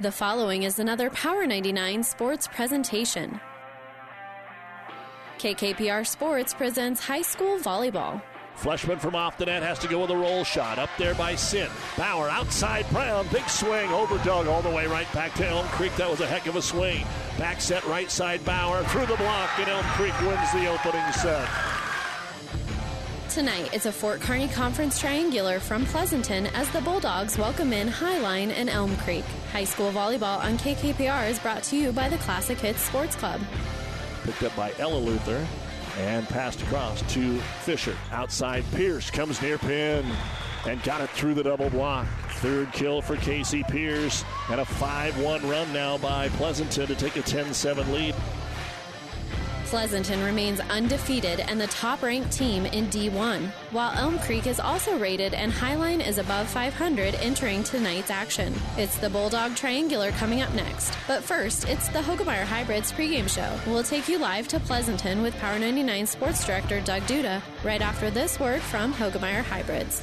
The following is another Power 99 sports presentation. KKPR Sports presents high school volleyball. Fleshman from off the net has to go with a roll shot. Up there by Sin. Bauer outside Brown. Big swing overdug all the way right back to Elm Creek. That was a heck of a swing. Back set right side Bauer through the block, and Elm Creek wins the opening set. Tonight, it's a Fort Kearny Conference Triangular from Pleasanton as the Bulldogs welcome in Hi-Line and Elm Creek. High school volleyball on KKPR is brought to you by the Classic Hits Sports Club. Picked up by Ella Luther and passed across to Fisher. Outside Pierce comes near pin and got it through the double block. Third kill for Casey Pierce and a 5 1 run now by Pleasanton to take a 10 7 lead. Pleasanton remains undefeated and the top ranked team in D1, while Elm Creek is also rated and Hi-Line is above 500 entering tonight's action. It's the Bulldog Triangular coming up next. But first, it's the Hoegemeyer Hybrids pregame show. We'll take you live to Pleasanton with Power 99 Sports Director Doug Duda right after this word from Hoegemeyer Hybrids.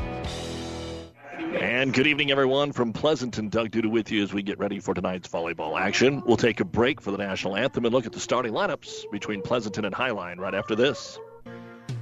And good evening, everyone, from Pleasanton. Doug Duda with you as we get ready for tonight's volleyball action. We'll take a break for the national anthem and look at the starting lineups between Pleasanton and Hi-Line right after this.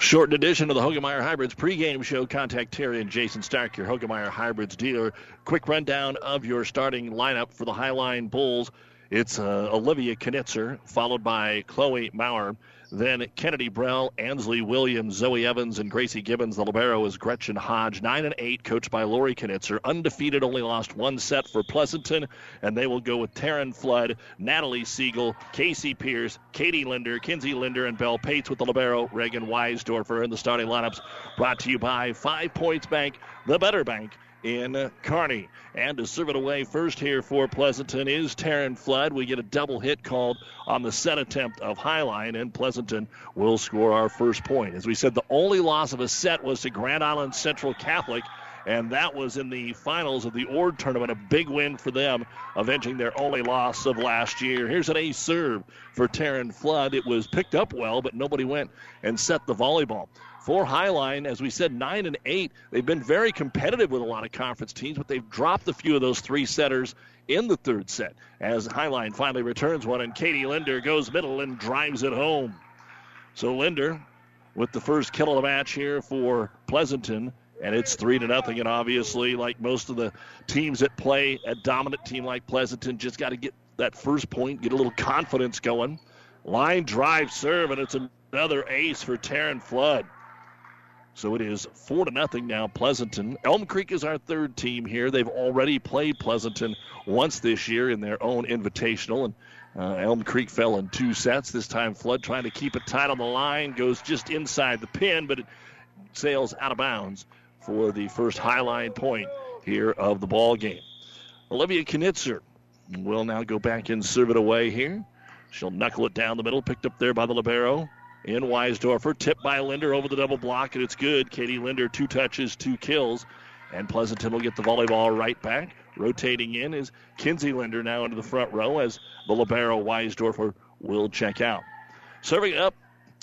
Shortened edition of the Hoegemeyer Hybrids pregame show. Contact Terry and Jason Stark, your Hoegemeyer Hybrids dealer. Quick rundown of your starting lineup for the Hi-Line Bulls. It's uh, Olivia Knitzer, followed by Chloe Maurer. Then Kennedy Brell, Ansley Williams, Zoe Evans, and Gracie Gibbons. The libero is Gretchen Hodge. Nine and eight, coached by Lori Knitzer. Undefeated, only lost one set for Pleasanton, and they will go with Taryn Flood, Natalie Siegel, Casey Pierce, Katie Linder, Kinsey Linder, and Belle Pates with the libero. Reagan Weisdorfer in the starting lineups. Brought to you by Five Points Bank, the better bank in Kearney. And to serve it away first here for Pleasanton is Taryn Flood. We get a double hit called on the set attempt of Hi-Line, and Pleasanton will score our first point. As we said, the only loss of a set was to Grand Island Central Catholic. And that was in the finals of the Ord tournament. A big win for them, avenging their only loss of last year. Here's an ace serve for Taryn Flood. It was picked up well, but nobody went and set the volleyball for Hi-Line, as we said, nine and eight. They've been very competitive with a lot of conference teams, but they've dropped a few of those three setters in the third set. As Hi-Line finally returns one, and Katie Linder goes middle and drives it home. So Linder with the first kill of the match here for Pleasanton. And it's three to nothing. And obviously, like most of the teams that play a dominant team like Pleasanton, just got to get that first point, get a little confidence going. Line drive serve, and it's another ace for Taryn Flood. So it is four to nothing now. Pleasanton. Elm Creek is our third team here. They've already played Pleasanton once this year in their own invitational, and uh, Elm Creek fell in two sets. This time, Flood trying to keep it tight on the line goes just inside the pin, but it sails out of bounds for the first Hi-Line point here of the ball game. Olivia Knitzer will now go back and serve it away here. She'll knuckle it down the middle, picked up there by the libero in Weisdorfer. Tipped by Linder over the double block, and it's good. Katie Linder, two touches, two kills. And Pleasanton will get the volleyball right back. Rotating in is Kinsey Linder now into the front row as the libero Weisdorfer will check out. Serving up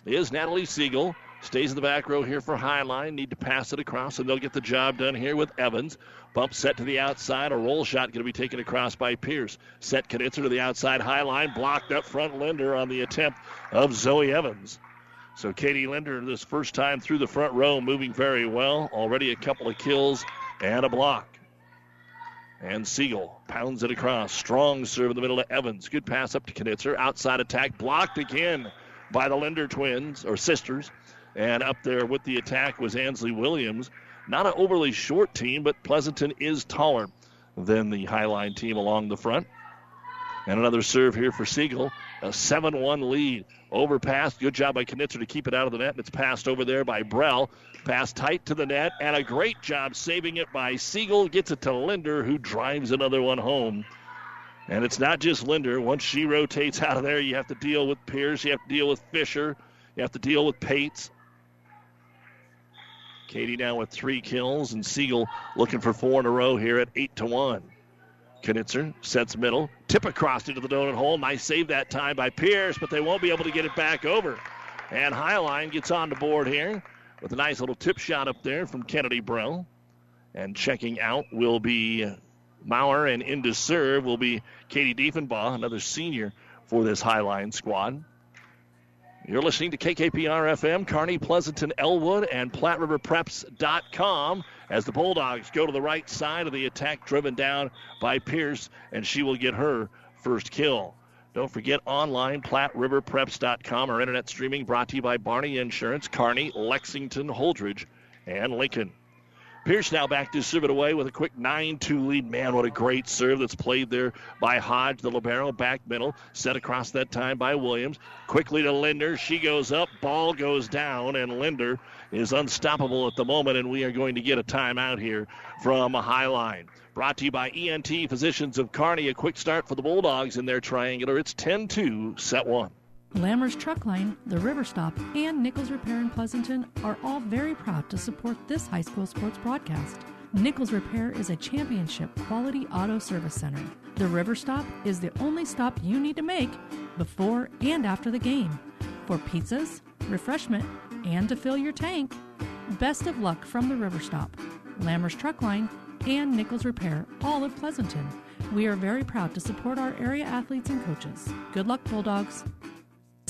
is Natalie Siegel. Stays in the back row here for Hi-Line. Need to pass it across, and they'll get the job done here with Evans. Bump set to the outside. A roll shot going to be taken across by Pierce. Set Knitzer to the outside Hi-Line. Blocked up front Linder on the attempt of Zoe Evans. So Katie Linder, this first time through the front row, moving very well. Already a couple of kills and a block. And Siegel pounds it across. Strong serve in the middle to Evans. Good pass up to Knitzer. Outside attack blocked again by the Linder twins or sisters. And up there with the attack was Ansley Williams. Not an overly short team, but Pleasanton is taller than the Hi-Line team along the front. And another serve here for Siegel. A 7 1 lead. Overpass. Good job by Knitzer to keep it out of the net. And it's passed over there by Brell. Pass tight to the net. And a great job saving it by Siegel. Gets it to Linder, who drives another one home. And it's not just Linder. Once she rotates out of there, you have to deal with Pierce. You have to deal with Fisher. You have to deal with Pates. Katie now with three kills, and Siegel looking for four in a row here at 8 to 1. Knitzer sets middle. Tip across into the donut hole. Nice save that time by Pierce, but they won't be able to get it back over. And Hi-Line gets on the board here with a nice little tip shot up there from Kennedy Brell. And checking out will be Maurer, and into serve will be Katie Diefenbaugh, another senior for this Hi-Line squad. You're listening to KKPR FM, Kearney, Pleasanton, Elwood, and PlatteRiverPreps.com as the Bulldogs go to the right side of the attack, driven down by Pierce, and she will get her first kill. Don't forget online, PlatteRiverPreps.com, our internet streaming brought to you by Barney Insurance, Kearney, Lexington, Holdrege, and Lincoln. Pierce now back to serve it away with a quick 9 2 lead. Man, what a great serve that's played there by Hodge, the Libero, back middle. Set across that time by Williams. Quickly to Linder. She goes up, ball goes down, and Linder is unstoppable at the moment, and we are going to get a timeout here from a Hi-Line. Brought to you by ENT Physicians of Kearney. A quick start for the Bulldogs in their triangular. It's 10 2, set one. Lammers Truck Line, the River Stop, and Nichols Repair in Pleasanton are all very proud to support this high school sports broadcast. Nichols Repair is a championship quality auto service center. The River Stop is the only stop you need to make before and after the game for pizzas, refreshment, and to fill your tank. Best of luck from the River Stop, Lammers Truck Line, and Nichols Repair, all of Pleasanton. We are very proud to support our area athletes and coaches. Good luck, Bulldogs.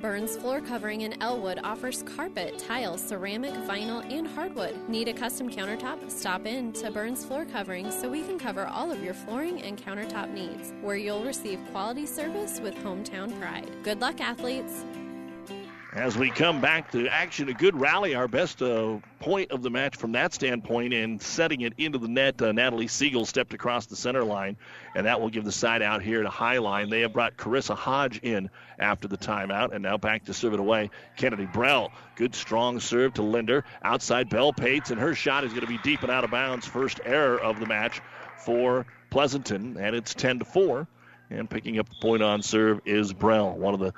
Burns Floor Covering in Elwood offers carpet, tile, ceramic, vinyl, and hardwood. Need a custom countertop? Stop in to Burns Floor Covering so we can cover all of your flooring and countertop needs, where you'll receive quality service with hometown pride. Good luck, athletes! As we come back to action, a good rally, our best uh, point of the match from that standpoint, and setting it into the net. Uh, Natalie Siegel stepped across the center line, and that will give the side out here to Hi-Line. They have brought Carissa Hodge in after the timeout, and now back to serve it away. Kennedy Brell, good strong serve to Linder. Outside Bell Pates, and her shot is going to be deep and out of bounds. First error of the match for Pleasanton, and it's 10 to 4. And picking up the point on serve is Brell, one of the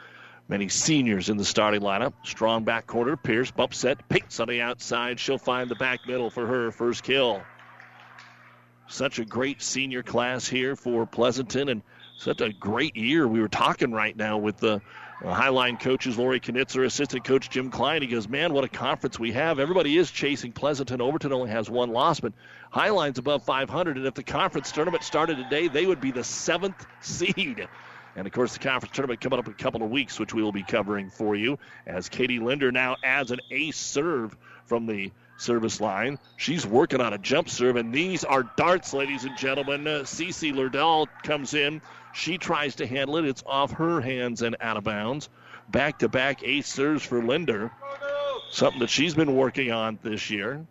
Many seniors in the starting lineup. Strong back corner. Pierce bump set. Pates on the outside. She'll find the back middle for her first kill. Such a great senior class here for Pleasanton and such a great year. We were talking right now with the Hi-Line coaches, Lori Knitzer, assistant coach Jim Klein. He goes, Man, what a conference we have. Everybody is chasing Pleasanton. Overton only has one loss, but Hi-Line's above 500. And if the conference tournament started today, they would be the seventh seed. And of course, the conference tournament coming up in a couple of weeks, which we will be covering for you as Katie Linder now adds an ace serve from the service line. She's working on a jump serve, and these are darts, ladies and gentlemen. Uh, Cece Lardell comes in. She tries to handle it. It's off her hands and out of bounds. Back to back ace serves for Linder. Something that she's been working on this year.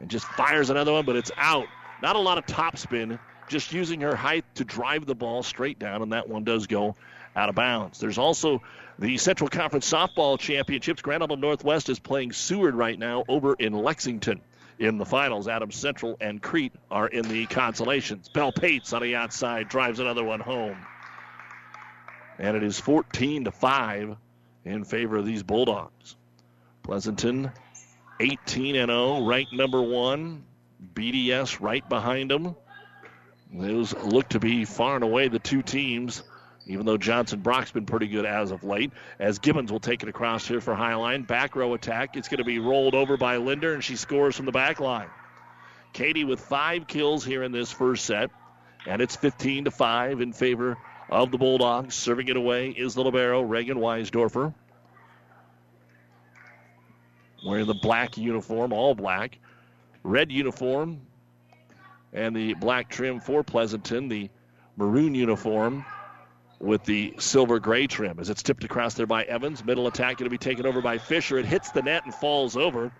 And just fires another one, but it's out. Not a lot of topspin, just using her height to drive the ball straight down, and that one does go out of bounds. There's also the Central Conference Softball Championships. Grand Island Northwest is playing Seward right now over in Lexington in the finals. Adams Central and Crete are in the consolations. Bell Pates on the outside drives another one home. And it is 14 to 5 in favor of these Bulldogs. Pleasanton 18 and 0, ranked number 1. BDS right behind them. Those look to be far and away the two teams even though Johnson Brock's been pretty good as of late. As Gibbons will take it across here for Hi-Line. Back row attack. It's going to be rolled over by Linder, and she scores from the back line. Katie with five kills here in this first set, and it's 15 to 5 in favor of the Bulldogs. Serving it away is the Libero, Reagan Weisdorfer. Wearing the black uniform, all black. Red uniform, and the black trim for Pleasanton. The maroon uniform with the silver gray trim as it's tipped across there by Evans. Middle attack going to be taken over by Fisher. It hits the net and falls over.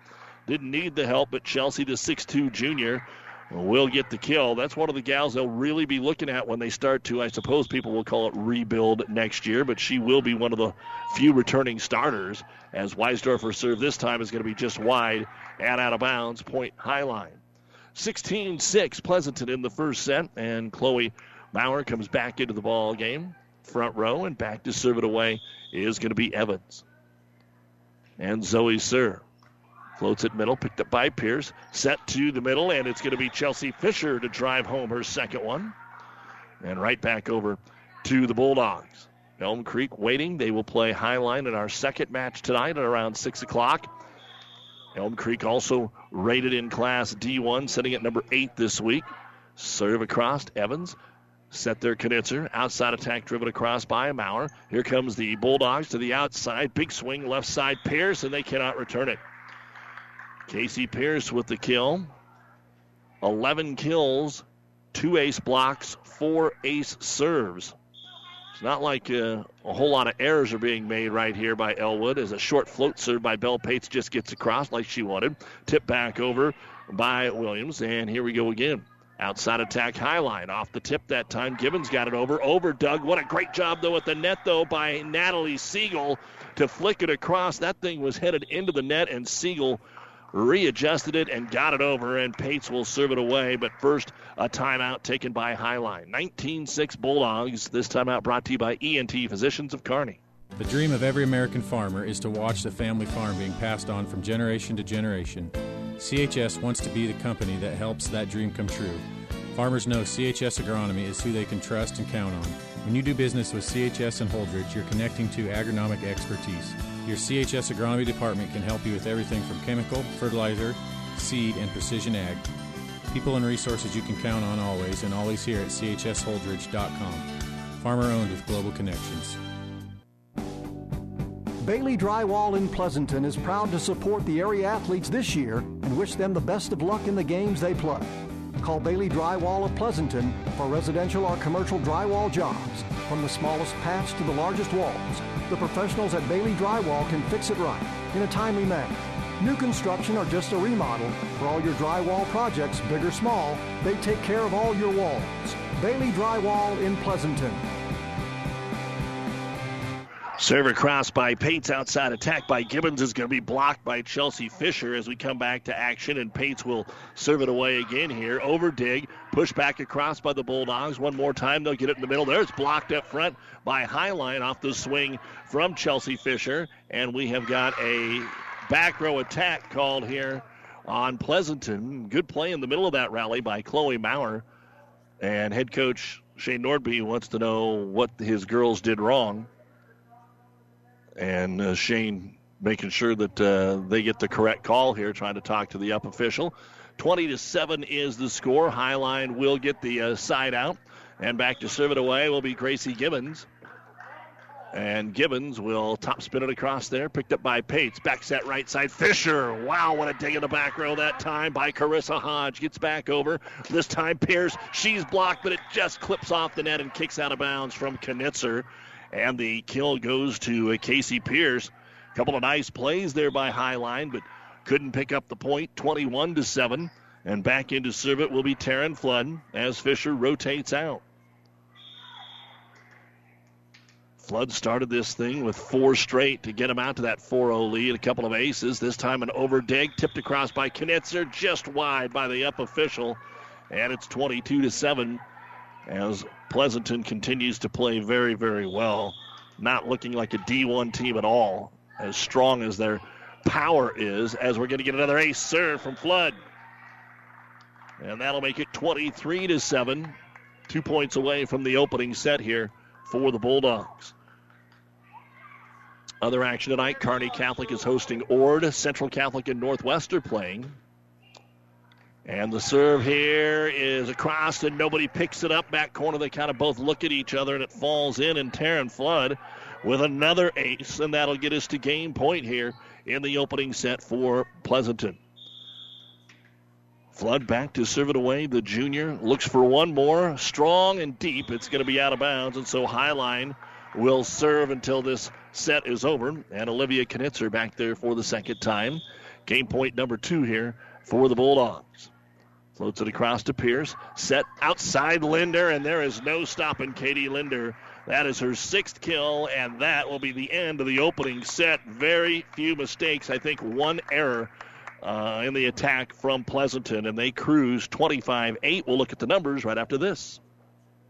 Didn't need the help, but Chelsea, the 6'2 junior, will get the kill. That's one of the gals they'll really be looking at when they start to, I suppose people will call it rebuild next year, but she will be one of the few returning starters as Weisdorfer serve this time is going to be just wide and out of bounds, point Hi-Line. 16 6 Pleasanton in the first set, and Chloe Bauer comes back into the ball game front row, and back to serve it away is going to be Evans. And Zoe Sir floats it middle, picked up by Pierce, set to the middle, and it's going to be Chelsea Fisher to drive home her second one. And right back over to the Bulldogs. Elm Creek waiting. They will play Hi-Line in our second match tonight at around 6 o'clock. Elm Creek also rated in Class D1, sitting at number 8 this week. Serve across Evans set their Knitzer. Outside attack driven across by Maurer. Here comes the Bulldogs to the outside. Big swing left side Pierce, and they cannot return it. Casey Pierce with the kill. 11 kills, two ace blocks, four ace serves. It's not like uh, a whole lot of errors are being made right here by Elwood as a short float serve by Bell Pates just gets across like she wanted. Tip back over by Williams, and here we go again. Outside attack Hi-Line off the tip that time. Gibbons got it over. Overdug. What a great job, though, at the net, though, by Natalie Siegel to flick it across. That thing was headed into the net, and Siegel readjusted it and got it over, and Pates will serve it away. But first, a timeout taken by Hi-Line. 19 6 Bulldogs. This timeout brought to you by ENT Physicians of Kearney. The dream of every American farmer is to watch the family farm being passed on from generation to generation. CHS wants to be the company that helps that dream come true. Farmers know CHS Agronomy is who they can trust and count on. When you do business with CHS and Holdrege, you're connecting to agronomic expertise. Your CHS Agronomy department can help you with everything from chemical, fertilizer, seed, and precision ag. People and resources you can count on always, and always here at chsholdrege.com. Farmer owned with global connections. Bailey Drywall in Pleasanton is proud to support the area athletes this year and wish them the best of luck in the games they play. Call Bailey Drywall of Pleasanton for residential or commercial drywall jobs. From the smallest patch to the largest walls, the professionals at Bailey Drywall can fix it right in a timely manner. New construction or just a remodel, for all your drywall projects, big or small, they take care of all your walls. Bailey Drywall in Pleasanton. Server cross by Pates. Outside attack by Gibbons is going to be blocked by Chelsea Fisher as we come back to action, and Pates will serve it away again here. Over dig, push back across by the Bulldogs. One more time, they'll get it in the middle. There it's blocked up front by Hi-Line off the swing from Chelsea Fisher, and we have got a back row attack called here on Pleasanton. Good play in the middle of that rally by Chloe Maurer, and head coach Shane Nordby wants to know what his girls did wrong and uh, Shane making sure that uh, they get the correct call here, trying to talk to the up official. 20 to 7 is the score. Hi-Line will get the uh, side out And back to serve it away will be Gracie Gibbons. And Gibbons will top spin it across there, picked up by Pates. Back set right side. Fisher. Wow, what a dig in the back row that time by Carissa Hodge. Gets back over. This time Pierce. She's blocked, but it just clips off the net and kicks out of bounds from Knitzer. And the kill goes to uh, Casey Pierce. A couple of nice plays there by Hi-Line, but couldn't pick up the point. 21 to 7. And back into serve it will be Taryn Flood as Fisher rotates out. Flood started this thing with four straight to get him out to that 4 0 lead. A couple of aces. This time an over dig, tipped across by Knitzer, just wide by the up official. And it's 22 to 7 as Pleasanton continues to play very, very well. Not looking like a D1 team at all, as strong as their power is, as we're going to get another ace serve from Flood. And that'll make it 23 to 7. Two points away from the opening set here for the Bulldogs. Other action tonight Kearney Catholic is hosting Ord. Central Catholic and Northwest are playing. And the serve here is across, and nobody picks it up. Back corner, they kind of both look at each other, and it falls in. And Taryn Flood with another ace, and that'll get us to game point here in the opening set for Pleasanton. Flood back to serve it away. The junior looks for one more. Strong and deep. It's going to be out of bounds, and so Hi-Line will serve until this set is over. And Olivia Knitzer back there for the second time. Game point number two here for the Bulldogs. Floats it across to Pierce. Set outside Linder, and there is no stopping Katie Linder. That is her sixth kill, and that will be the end of the opening set. Very few mistakes. I think one error uh, in the attack from Pleasanton, and they cruise 25 8. We'll look at the numbers right after this.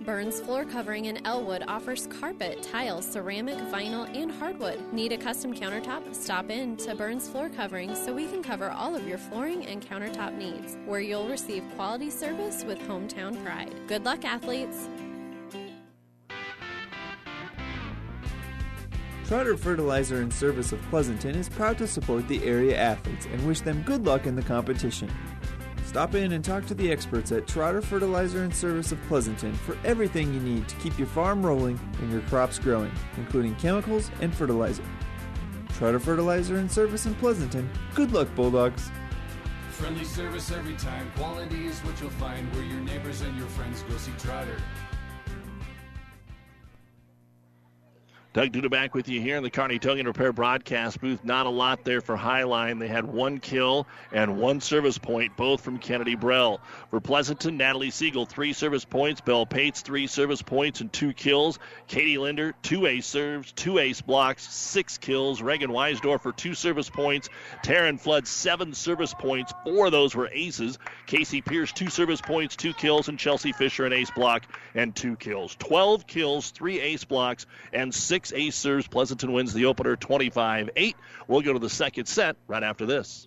Burns Floor Covering in Elwood offers carpet, tile, ceramic, vinyl, and hardwood. Need a custom countertop? Stop in to Burns Floor Covering so we can cover all of your flooring and countertop needs, where you'll receive quality service with hometown pride. Good luck, athletes! Trotter Fertilizer and Service of Pleasanton is proud to support the area athletes and wish them good luck in the competition. Stop in and talk to the experts at Trotter Fertilizer and Service of Pleasanton for everything you need to keep your farm rolling and your crops growing, including chemicals and fertilizer. Trotter Fertilizer and Service in Pleasanton. Good luck, Bulldogs. Friendly service every time. Quality is what you'll find where your neighbors and your friends go see Trotter. Doug Duda back with you here in the Kearney Towing and Repair broadcast booth. Not a lot there for Hi-Line. They had one kill and one service point, both from Kennedy Brell. For Pleasanton, Natalie Siegel, three service points. Belle Pates, three service points and two kills. Katie Linder, two ace serves, two ace blocks, six kills. Reagan Weisdorfer, two service points. Taryn Flood, seven service points. Four of those were aces. Casey Pierce, two service points, two kills. And Chelsea Fisher, an ace block and two kills. 12 kills, three ace blocks, and six six ace serves. Pleasanton wins the opener 25 8. We'll go to the second set right after this.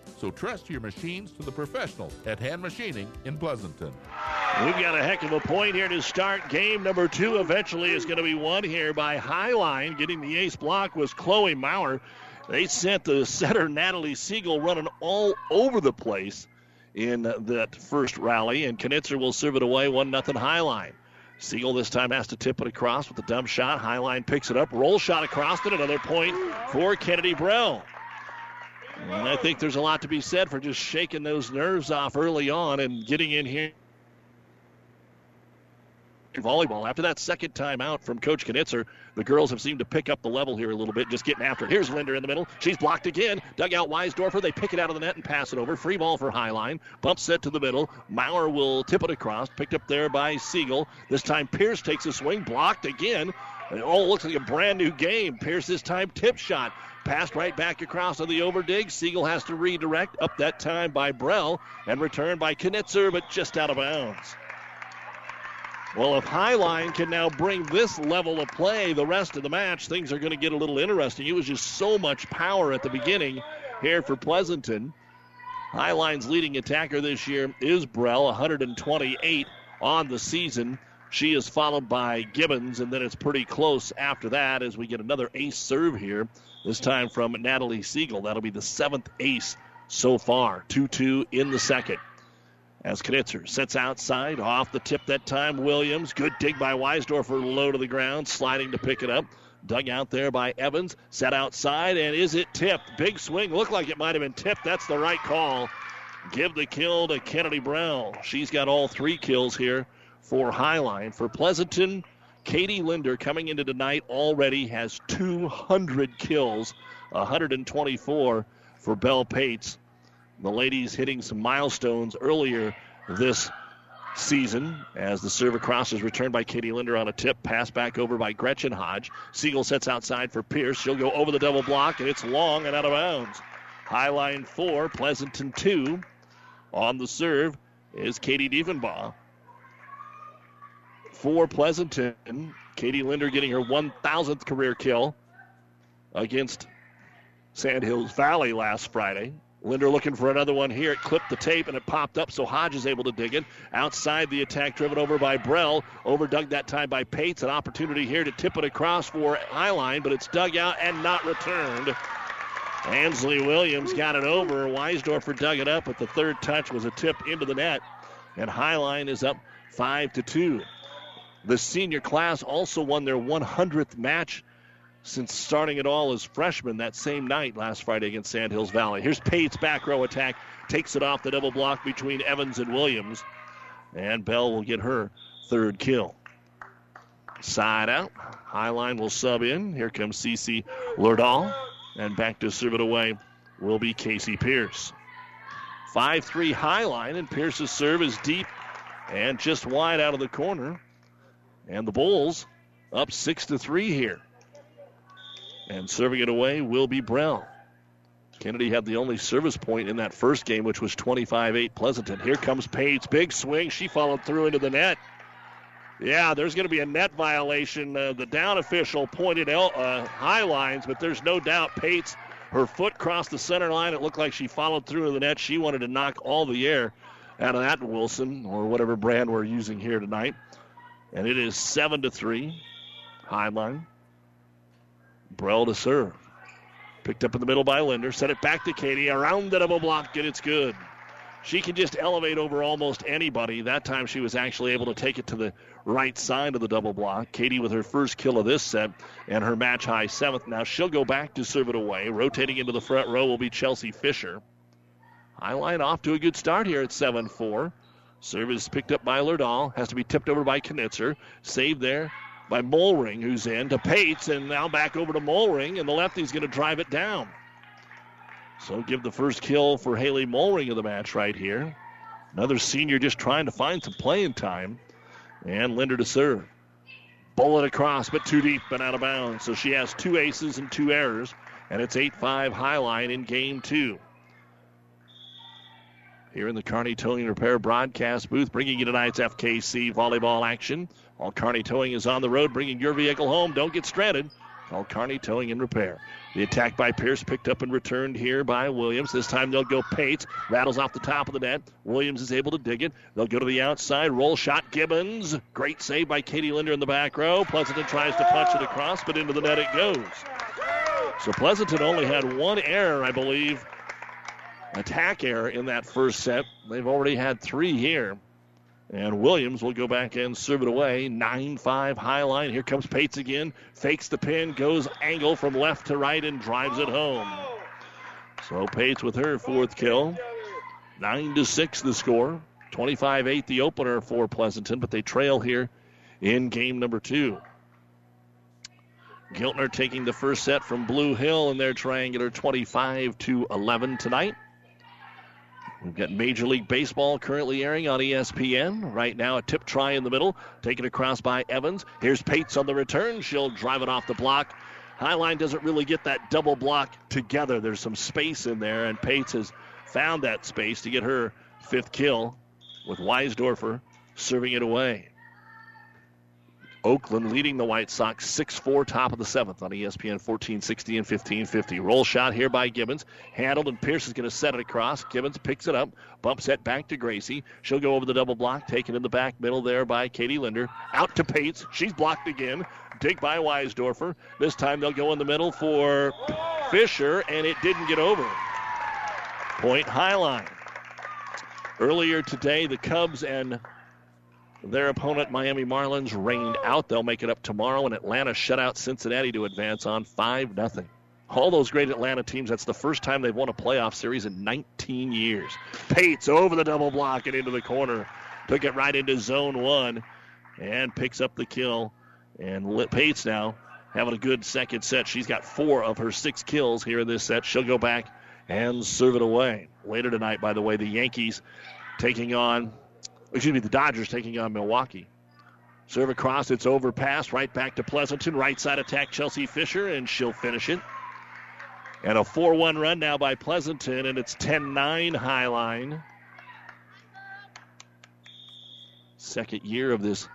so trust your machines to the professionals at Hand Machining in Pleasanton. We've got a heck of a point here to start game number two. Eventually, is going to be won here by Hi-Line. Getting the ace block was Chloe Maurer. They sent the setter Natalie Siegel running all over the place. in that first rally, and Knitzer will serve it away 1 nothing Hi-Line. Siegel this time has to tip it across with a dump shot. Hi-Line picks it up, roll shot across it, another point for Kennedy Brell. And I think there's a lot to be said for just shaking those nerves off early on and getting in here volleyball. After that second time out from Coach Knitzer, the girls have seemed to pick up the level here a little bit, just getting after it. Here's Linder in the middle. She's blocked again. Dug out Weisdorfer. They pick it out of the net and pass it over. Free ball for Hi-Line. Bump set to the middle. Maurer will tip it across. Picked up there by Siegel. This time Pierce takes a swing. Blocked again. It all looks like a brand new game. Pierce this time tip shot. Passed right back across on the overdig. Siegel has to redirect. Up that time by Brell and returned by Knitzer, but just out of bounds. Well, if Hi-Line can now bring this level of play the rest of the match, things are going to get a little interesting. It was just so much power at the beginning here for Pleasanton. Hi-Line's leading attacker this year is Brell, 128 on the season. She is followed by Gibbons, and then it's pretty close after that as we get another ace serve here, this time from Natalie Siegel. That'll be the seventh ace so far. 2 2 in the second as Knitzer sets outside off the tip that time. Williams, good dig by Weisdorfer, low to the ground, sliding to pick it up. Dug out there by Evans, set outside, and is it tipped? Big swing, looked like it might have been tipped. That's the right call. Give the kill to Kennedy Brown. She's got all three kills here for Hi-Line. For Pleasanton, Katie Linder coming into tonight already has 200 kills, 124 for Bell Pates. The ladies hitting some milestones earlier this season as the serve across is returned by Katie Linder on a tip. Pass back over by Gretchen Hodge. Siegel sets outside for Pierce. She'll go over the double block, and it's long and out of bounds. Hi-Line four, Pleasanton two. On the serve is Katie Diefenbaugh. For Pleasanton, Katie Linder getting her 1,000th career kill against Sandhills Valley last Friday. Linder looking for another one here. It clipped the tape and it popped up, so Hodge is able to dig it. Outside the attack, driven over by Brell. Overdug that time by Pates. An opportunity here to tip it across for Hi-Line, but it's dug out and not returned. Ansley Williams got it over. Weisdorfer dug it up, but the third touch was a tip into the net. And Hi-Line is up 5 to 2. The senior class also won their 100th match since starting it all as freshmen that same night last Friday against Sandhills Valley. Here's Pate's back row attack, takes it off the double block between Evans and Williams, and Bell will get her third kill. Side out. Hi-Line will sub in. Here comes Cece Lordahl. And back to serve it away will be Casey Pierce. 5 3 Hi-Line, and Pierce's serve is deep and just wide out of the corner. And the Bulls up 6 to 3 here. And serving it away will be Brown. Kennedy had the only service point in that first game, which was 25 8 Pleasanton. Here comes Pates. Big swing. She followed through into the net. Yeah, there's going to be a net violation. Uh, the down official pointed out uh, high lines, but there's no doubt Pates, her foot crossed the center line. It looked like she followed through into the net. She wanted to knock all the air out of that Wilson or whatever brand we're using here tonight. And it is 7 to 3. Hi-Line. Brell to serve. Picked up in the middle by Linder. Set it back to Katie. Around the double block, and it's good. She can just elevate over almost anybody. That time she was actually able to take it to the right side of the double block. Katie with her first kill of this set and her match high seventh. Now she'll go back to serve it away. Rotating into the front row will be Chelsea Fisher. Hi-Line off to a good start here at 7 4. Service picked up by Lerdahl. Has to be tipped over by Knitzer. Saved there by Molring, who's in to Pates, and now back over to Molring, and the lefty's going to drive it down. So give the first kill for Haley Molring of the match right here. Another senior just trying to find some playing time. And Linder to serve. Bullet across, but too deep and out of bounds. So she has two aces and two errors, and it's 8 5 Hi-Line in game two. Here in the Kearney Towing Repair broadcast booth, bringing you tonight's FKC volleyball action. While Kearney Towing is on the road, bringing your vehicle home. Don't get stranded. Call Kearney Towing and Repair. The attack by Pierce picked up and returned here by Williams. This time they'll go Pates. Rattles off the top of the net. Williams is able to dig it. They'll go to the outside. Roll shot Gibbons. Great save by Katie Linder in the back row. Pleasanton tries to punch it across, but into the net it goes. So Pleasanton only had one error, I believe, attack error in that first set. They've already had three here. And Williams will go back and serve it away. 9 5 Hi-Line. Here comes Pates again. Fakes the pin, goes angle from left to right, and drives it home. So Pates with her fourth kill. 9 to 6 the score. 25 8 the opener for Pleasanton, but they trail here in game number two. Giltner taking the first set from Blue Hill in their triangular 25 to 11 tonight. We've got Major League Baseball currently airing on ESPN. Right now, a tip try in the middle, taken across by Evans. Here's Pates on the return. She'll drive it off the block. Hi-Line doesn't really get that double block together. There's some space in there, and Pates has found that space to get her fifth kill with Weisdorfer serving it away. Oakland leading the White Sox 6 4, top of the seventh on ESPN 1460 and 1550. Roll shot here by Gibbons. Handled, and Pierce is going to set it across. Gibbons picks it up, bumps it back to Gracie. She'll go over the double block, taken in the back middle there by Katie Linder. Out to Pates. She's blocked again. Dig by Weisdorfer. This time they'll go in the middle for Fisher, and it didn't get over. Point Hi-Line. Earlier today, the Cubs and their opponent, Miami Marlins, rained out. They'll make it up tomorrow, and Atlanta shut out Cincinnati to advance on 5 0. All those great Atlanta teams, that's the first time they've won a playoff series in 19 years. Pates over the double block and into the corner. Took it right into zone one and picks up the kill. And Pates now having a good second set. She's got four of her six kills here in this set. She'll go back and serve it away. Later tonight, by the way, the Yankees taking on excuse me, the Dodgers taking on Milwaukee. Serve across, it's overpass, right back to Pleasanton. Right side attack, Chelsea Fisher, and she'll finish it. And a 4 1 run now by Pleasanton, and it's 10 9 Hi-Line. Second year of this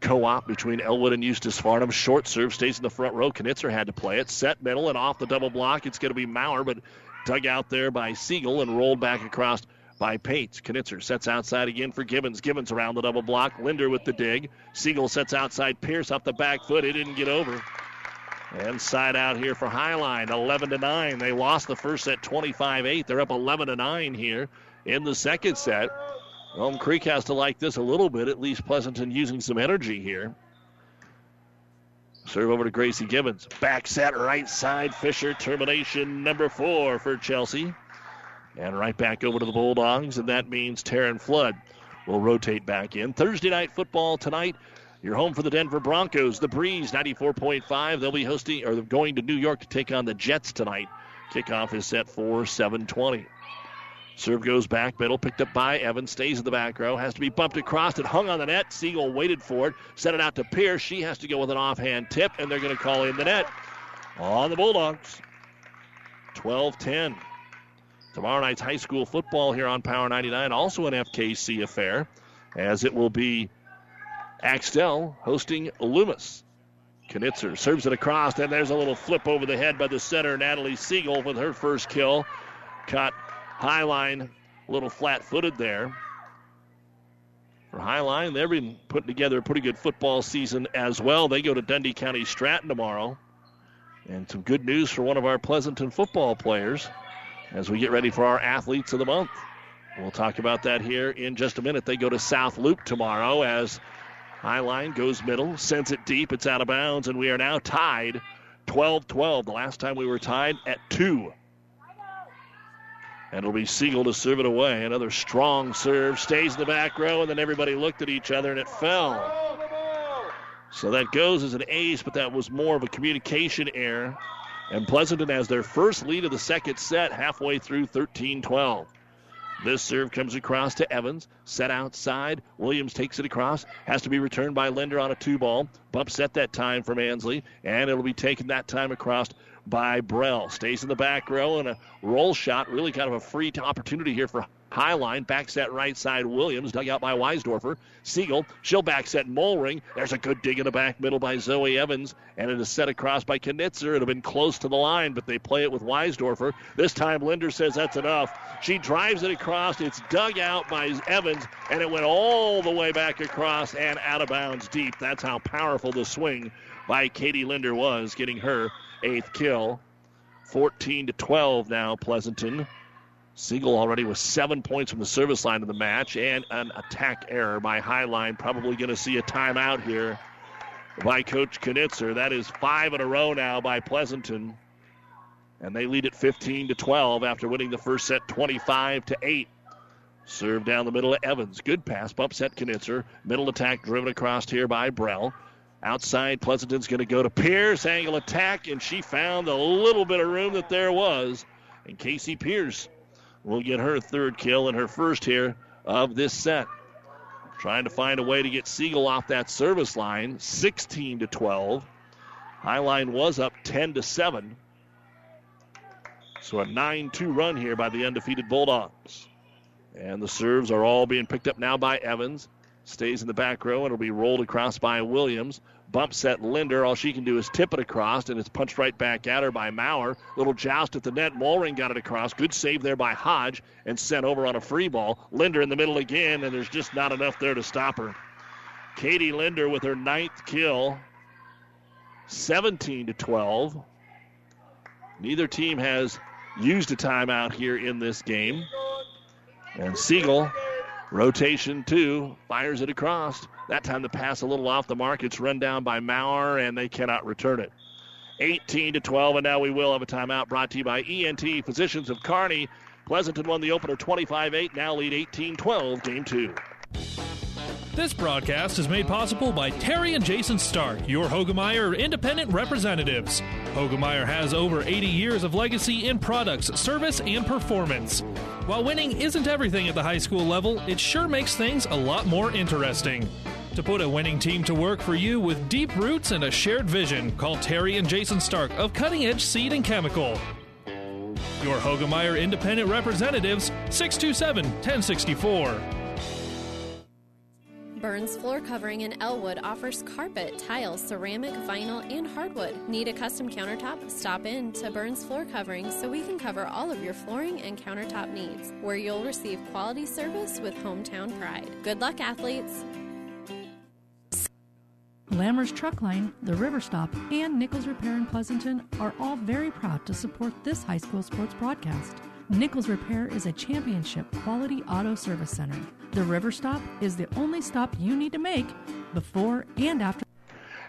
co op between Elwood and Eustis Farnam. Short serve stays in the front row. Knitzer had to play it. Set middle and off the double block. It's going to be Maurer, but dug out there by Siegel and rolled back across by Pates. Knitzer sets outside again for Gibbons. Gibbons around the double block. Linder with the dig. Siegel sets outside Pierce off the back foot. It didn't get over. And side out here for Hi-Line, 11 to 9. They lost the first set 25 8. They're up 11 to 9 here in the second set. Elm Creek has to like this a little bit, at least Pleasanton using some energy here. Serve over to Gracie Gibbons. Back set right side. Fisher termination number four for Chelsea. And right back over to the Bulldogs, and that means Taryn Flood will rotate back in. Thursday night football tonight. You're home for the Denver Broncos. The Breeze 94.5. They'll be hosting or going to New York to take on the Jets tonight. Kickoff is set for 720. Serve goes back, middle, picked up by Evans, stays in the back row, has to be bumped across it, hung on the net. Siegel waited for it, sent it out to Pierce. She has to go with an offhand tip, and they're going to call in the net on the Bulldogs. 12 10. Tomorrow night's high school football here on Power 99, also an FKC affair, as it will be Axtell hosting Loomis. Knitzer serves it across, and there's a little flip over the head by the center, Natalie Siegel, with her first kill. Caught Hi-Line a little flat footed there. For Hi-Line, they've been putting together a pretty good football season as well. They go to Dundy County Stratton tomorrow. And some good news for one of our Pleasanton football players as we get ready for our athletes of the month. We'll talk about that here in just a minute. They go to South Loup tomorrow as Hi-Line goes middle, sends it deep, it's out of bounds, and we are now tied 12 12. The last time we were tied at two. And it'll be Siegel to serve it away. Another strong serve, stays in the back row, and then everybody looked at each other and it fell. So that goes as an ace, but that was more of a communication error. And Pleasanton has their first lead of the second set halfway through 13 12. This serve comes across to Evans, set outside. Williams takes it across, has to be returned by Linder on a two ball. Bump set that time from Ansley, and it'll be taken that time across by Brell. Stays in the back row and a roll shot, really kind of a free opportunity here for Hi-Line, back set right side. Williams, dug out by Weisdorfer. Siegel, she'll back set Molring. There's a good dig in the back middle by Zoe Evans, and it is set across by Knitzer. It have been close to the line, but they play it with Weisdorfer. This time, Linder says that's enough. She drives it across. It's dug out by Evans, and it went all the way back across and out of bounds deep. That's how powerful the swing by Katie Linder was, getting her eighth kill. 14 to 12 now, Pleasanton Siegel already with seven points from the service line of the match and an attack error by Hi-Line. Probably going to see a timeout here by Coach Knitzer. That is five in a row now by Pleasanton. And they lead at 15 to 12 after winning the first set 25 to 8. Serve down the middle of Evans. Good pass. Bump set Knitzer. Middle attack driven across here by Brell. Outside, Pleasanton's going to go to Pierce. Angle attack, and she found a little bit of room that there was. And Casey Pierce will get her third kill and her first here of this set. Trying to find a way to get Siegel off that service line, 16 to 12. Hi-Line was up 10 to 7. So a 9 2 run here by the undefeated Bulldogs. And the serves are all being picked up now by Evans. Stays in the back row and it'll be rolled across by Williams. Bump set Linder. All she can do is tip it across, and it's punched right back at her by Maurer. Little joust at the net. Mulring got it across. Good save there by Hodge and sent over on a free ball. Linder in the middle again, and there's just not enough there to stop her. Katie Linder with her ninth kill. 17 to 12. Neither team has used a timeout here in this game. And Siegel, rotation two, fires it across. That time the pass a little off the mark. It's run down by Maurer, and they cannot return it. 18 to 12, and now we will have a timeout brought to you by ENT Physicians of Kearney. Pleasanton won the opener 25 8, now lead 18 12, game two. This broadcast is made possible by Terry and Jason Stark, your Hoegemeyer independent representatives. Hoegemeyer has over 80 years of legacy in products, service, and performance. While winning isn't everything at the high school level, it sure makes things a lot more interesting. To put a winning team to work for you with deep roots and a shared vision, call Terry and Jason Stark of Cutting Edge Seed and Chemical. Your Hoegemeyer independent representatives, 627 1064. Burns Floor Covering in Elwood offers carpet, tile, ceramic, vinyl, and hardwood. Need a custom countertop? Stop in to Burns Floor Covering so we can cover all of your flooring and countertop needs, where you'll receive quality service with hometown pride. Good luck, athletes! Lammers Truck Line, the River Stop, and Nichols Repair in Pleasanton are all very proud to support this high school sports broadcast. Nichols Repair is a championship quality auto service center. The River Stop is the only stop you need to make before and after.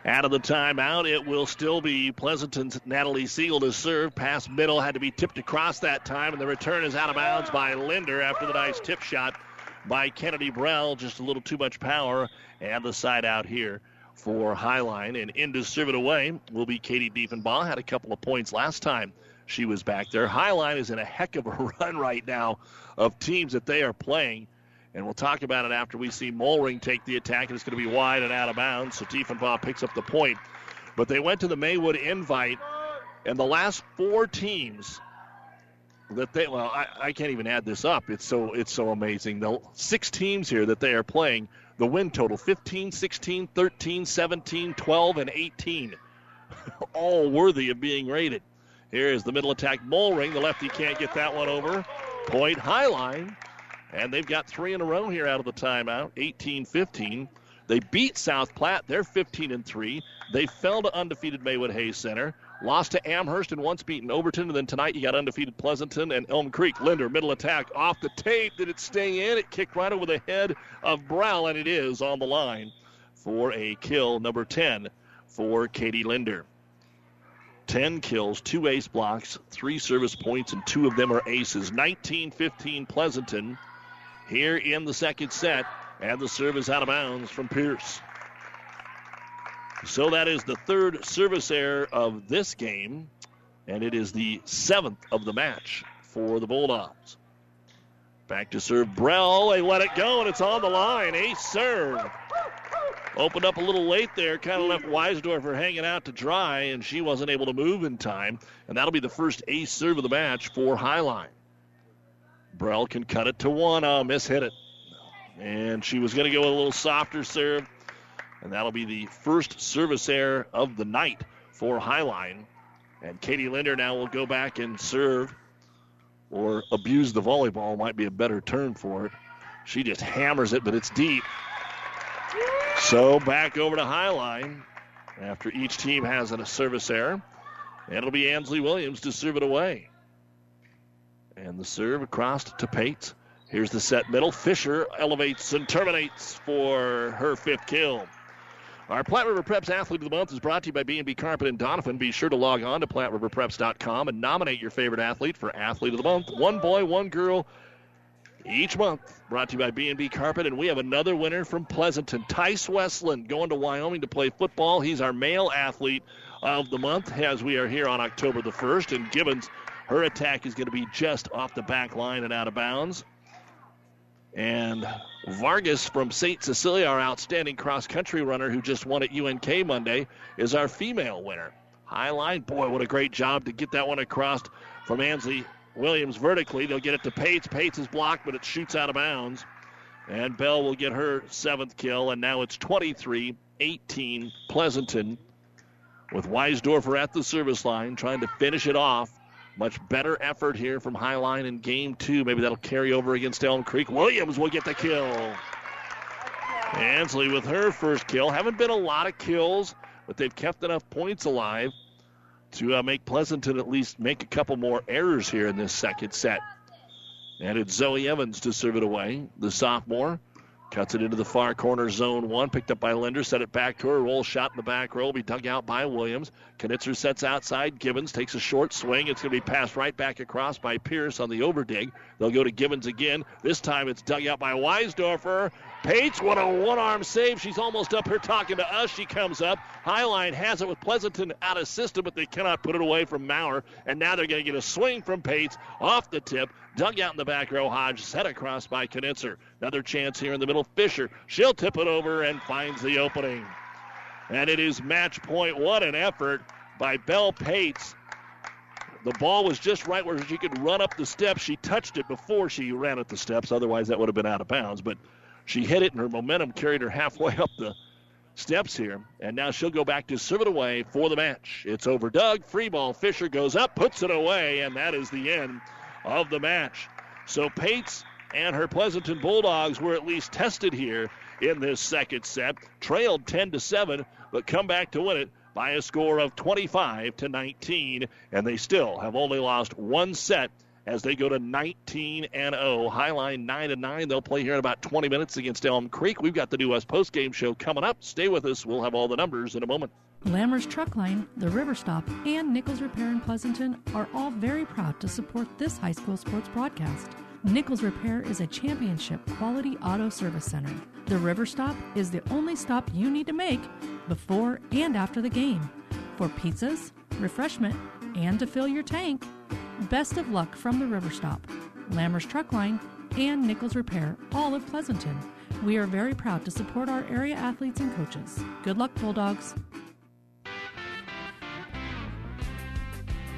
Out of the timeout, it will still be Pleasanton's Natalie Siegel to serve. Pass middle had to be tipped across that time, and the return is out of bounds by Linder after the nice tip shot by Kennedy Brell. Just a little too much power, and the side out here for Hi-Line. And in to serve it away will be Katie Diefenbaugh. Had a couple of points last time she was back there. Highline is in a heck of a run right now of teams that they are playing. And we'll talk about it after we see Mulring take the attack, and it's going to be wide and out of bounds. So Diefenbaugh picks up the point. But they went to the Maywood invite, and the last four teams that they well, I, I can't even add this up. It's so it's so amazing. The six teams here that they are playing, the win total 15, 16, 13, 17, 12, and 18. All worthy of being rated. Here is the middle attack. Mulring. The lefty can't get that one over. Point Hi-Line. And they've got three in a row here out of the timeout 18 15. They beat South Platte. They're 15 and 3. They fell to undefeated Maywood Hayes Center. Lost to Amherst and once beaten Overton. And then tonight you got undefeated Pleasanton and Elm Creek. Linder, middle attack off the tape. Did it stay in? It kicked right over the head of Brow, and it is on the line for a kill number 10 for Katie Linder. 10 kills, two ace blocks, three service points, and two of them are aces. 19 15 Pleasanton here in the second set. And the service out of bounds from Pierce. So that is the third service error of this game, and it is the seventh of the match for the Bulldogs. Back to serve Brell. They let it go, and it's on the line. Ace serve. Opened up a little late there, kind of left Weisdorfer hanging out to dry, and she wasn't able to move in time. And that'll be the first ace serve of the match for Hi-Line. Brell can cut it to one. Oh, miss hit it. And she was going to go with a little softer serve. And that'll be the first service error of the night for Hi-Line. And Katie Linder now will go back and serve or abuse the volleyball, might be a better term for it. She just hammers it, but it's deep. So back over to Hi-Line after each team has a service error. And it'll be Ansley Williams to serve it away. And the serve across to Pates. Here's the set middle. Fisher elevates and terminates for her fifth kill. Our Platte River Preps Athlete of the Month is brought to you by B&B Carpet and Donovan. Be sure to log on to PlatteRiverPreps.com and nominate your favorite athlete for Athlete of the Month. One boy, one girl each month. Brought to you by B&B Carpet, and we have another winner from Pleasanton. Tice Westland going to Wyoming to play football. He's our male athlete of the month as we are here on October the 1st. And Gibbons, her attack is going to be just off the back line and out of bounds. And Vargas from St. Cecilia, our outstanding cross country runner who just won at UNK Monday, is our female winner. Hi-Line, boy, what a great job to get that one across from Ansley Williams vertically. They'll get it to Pates. Pates is blocked, but it shoots out of bounds. And Bell will get her seventh kill, and now it's 23 18 Pleasanton with Weisdorfer at the service line trying to finish it off. Much better effort here from Hi-Line in game two. Maybe that'll carry over against Elm Creek. Williams will get the kill. Ansley with her first kill. Haven't been a lot of kills, but they've kept enough points alive to uh, make Pleasanton at least make a couple more errors here in this second set. And it's Zoe Evans to serve it away, the sophomore. Cuts it into the far corner, zone one. Picked up by Linder. Set it back to her. Roll shot in the back row. Be dug out by Williams. Knitzer sets outside. Gibbons takes a short swing. It's going to be passed right back across by Pierce on the overdig. They'll go to Gibbons again. This time it's dug out by Weisdorfer. Pates, what a one arm save. She's almost up here talking to us. She comes up. Hi-Line has it with Pleasanton out of system, but they cannot put it away from Maurer. And now they're going to get a swing from Pates off the tip. Dug out in the back row. Hodge set across by Knitzer. Another chance here in the middle. Fisher. She'll tip it over and finds the opening. And it is match point. What an effort by Bell Pates. The ball was just right where she could run up the steps. She touched it before she ran up the steps. Otherwise, that would have been out of bounds. But she hit it, and her momentum carried her halfway up the steps here. And now she'll go back to serve it away for the match. It's overdug. Free ball. Fisher goes up, puts it away, and that is the end of the match. So Pates and her Pleasanton Bulldogs were at least tested here in this second set. Trailed 10 to 7, but come back to win it by a score of 25 to 19, and they still have only lost one set as they go to 19 and 0. Hi-Line 9 and 9. They'll play here in about 20 minutes against Elm Creek. We've got the New West post game show coming up. Stay with us. We'll have all the numbers in a moment. Lammer's Truck Line, the River Stop, and Nichols Repair in Pleasanton are all very proud to support this high school sports broadcast. Nichols Repair is a championship quality auto service center. The River Stop is the only stop you need to make before and after the game for pizzas, refreshment, and to fill your tank. Best of luck from the River Stop, Lammer's Truck Line, and Nichols Repair, all of Pleasanton. We are very proud to support our area athletes and coaches. Good luck, Bulldogs.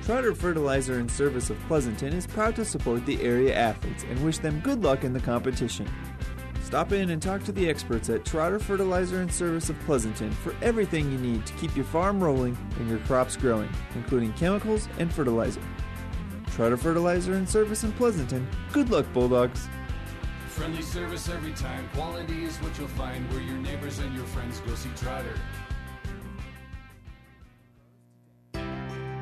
Trotter Fertilizer and Service of Pleasanton is proud to support the area athletes and wish them good luck in the competition. Stop in and talk to the experts at Trotter Fertilizer and Service of Pleasanton for everything you need to keep your farm rolling and your crops growing, including chemicals and fertilizer. Trotter Fertilizer and Service in Pleasanton. Good luck, Bulldogs. Friendly service every time. Quality is what you'll find where your neighbors and your friends go see Trotter.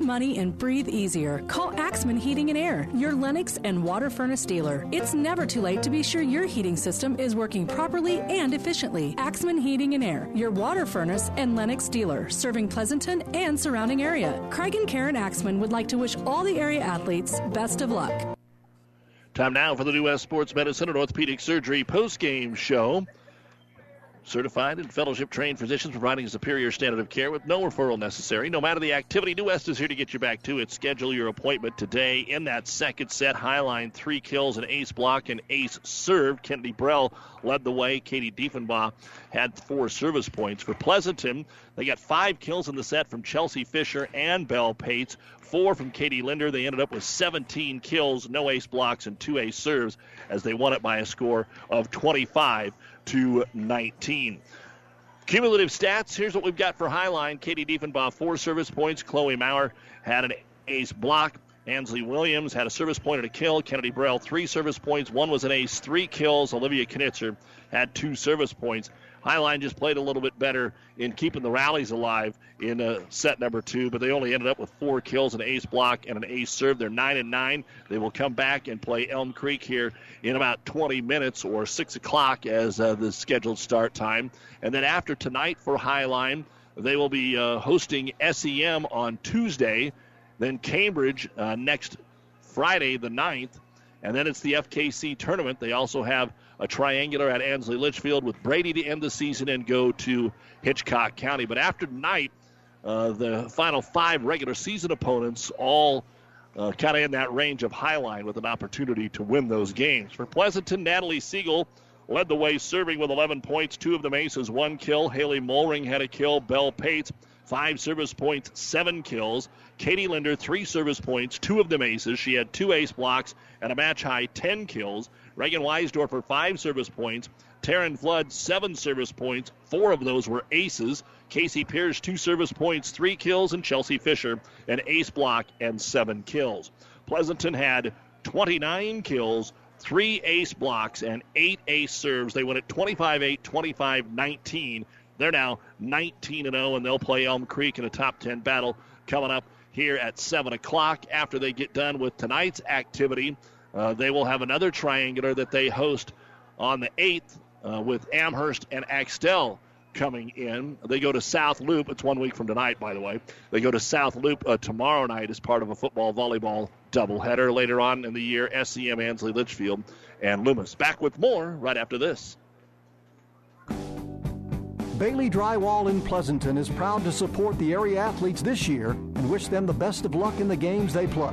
Save money and breathe easier. Call Axman Heating and Air, your Lennox and WaterFurnace dealer. It's never too late to be sure your heating system is working properly and efficiently. Axman Heating and Air, your WaterFurnace and Lennox dealer, serving Pleasanton and surrounding area. Craig and Karen Axman would like to wish all the area athletes best of luck. Time now for the New West Sports Medicine and Orthopedic Surgery post-game show. Certified and fellowship trained physicians providing a superior standard of care with no referral necessary. No matter the activity, New West is here to get you back to it. Schedule your appointment today in that second set. Hi-Line, three kills, an ace block, and ace serve. Kennedy Brell led the way. Katie Diefenbaugh had four service points. For Pleasanton, they got five kills in the set from Chelsea Fisher and Bell Pates. Four from Katie Linder. They ended up with 17 kills, no ace blocks, and two ace serves as they won it by a score of 25 to 19. Cumulative stats. Here's what we've got for Hi-Line. Katie Diefenbaugh, four service points. Chloe Maurer had an ace block. Ansley Williams had a service point and a kill. Kennedy Brell, three service points. One was an ace, three kills. Olivia Knitzer had two service points. Hi-Line just played a little bit better in keeping the rallies alive in uh, set number two, but they only ended up with four kills, an ace block, and an ace serve. They're nine and nine. They will come back and play Elm Creek here in about 20 minutes or six o'clock as uh, the scheduled start time. And then after tonight for Hi-Line, they will be uh, hosting SEM on Tuesday, then Cambridge uh, next Friday the 9th, and then it's the FKC tournament. They also have a triangular at Ansley Litchfield with Brady to end the season and go to Hitchcock County. But after tonight, uh, the final five regular season opponents all uh, kind of in that range of Hi-Line with an opportunity to win those games. For Pleasanton, Natalie Siegel led the way serving with 11 points, two of the aces, one kill. Haley Mulring had a kill. Bell Pates, five service points, seven kills. Katie Linder, three service points, two of them aces. She had two ace blocks and a match high 10 kills. Reagan Weisdorfer, five service points. Taryn Flood, seven service points. Four of those were aces. Casey Pierce, two service points, three kills, and Chelsea Fisher, an ace block and seven kills. Pleasanton had 29 kills, three ace blocks, and eight ace serves. They went at 25 8, 25 19. They're now 19 0, and they'll play Elm Creek in a top 10 battle coming up here at 7 o'clock after they get done with tonight's activity. Uh, they will have another triangular that they host on the 8th uh, with Amherst and Axtell coming in. They go to South Loup. It's one week from tonight, by the way. They go to South Loup uh, tomorrow night as part of a football volleyball doubleheader. Later on in the year, SEM Ansley Litchfield and Loomis. Back with more right after this. Bailey Drywall in Pleasanton is proud to support the area athletes this year and wish them the best of luck in the games they play.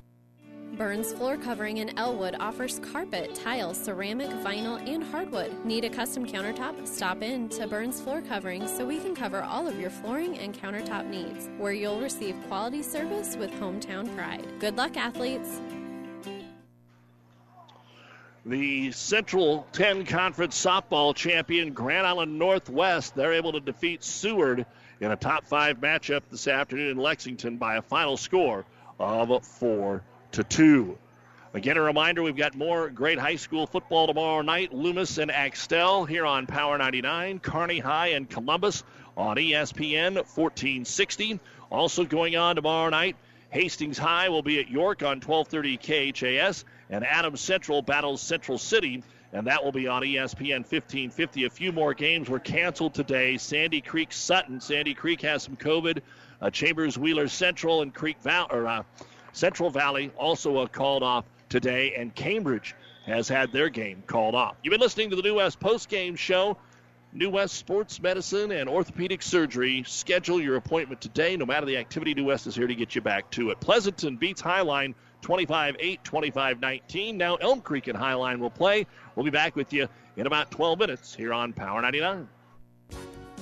Burns Floor Covering in Elwood offers carpet, tile, ceramic, vinyl, and hardwood. Need a custom countertop? Stop in to Burns Floor Covering so we can cover all of your flooring and countertop needs, where you'll receive quality service with hometown pride. Good luck, athletes! The Central 10 Conference softball champion Grand Island Northwest, they're able to defeat Seward in a top five matchup this afternoon in Lexington by a final score of 4 to 2. Again, a reminder we've got more great high school football tomorrow night. Loomis and Axtell here on Power 99, Kearney High and Columbus on ESPN 1460. Also going on tomorrow night, Hastings High will be at York on 1230 KHAS, and Adams Central battles Central City, and that will be on ESPN 1550. A few more games were canceled today. Sandy Creek Sutton. Sandy Creek has some COVID. Uh, Chambers Wheeler Central and Creek Valley. Or, uh, Central Valley also called off today, and Cambridge has had their game called off. You've been listening to the New West post game show. New West Sports Medicine and Orthopedic Surgery. Schedule your appointment today. No matter the activity, New West is here to get you back to it. Pleasanton beats Hi-Line 25 8, 25 19. Now Elm Creek and Hi-Line will play. We'll be back with you in about 12 minutes here on Power 99.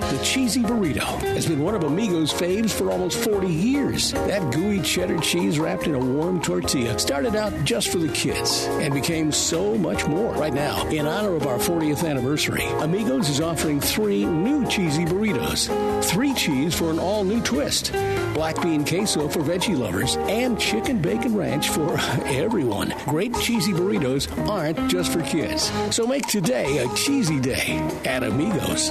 The cheesy burrito has been one of Amigo's faves for almost 40 years. That gooey cheddar cheese wrapped in a warm tortilla started out just for the kids and became so much more. Right now, in honor of our 40th anniversary, Amigos is offering three new cheesy burritos. Three cheese for an all new twist, black bean queso for veggie lovers, and chicken bacon ranch for everyone. Great cheesy burritos aren't just for kids. So make today a cheesy day at Amigos.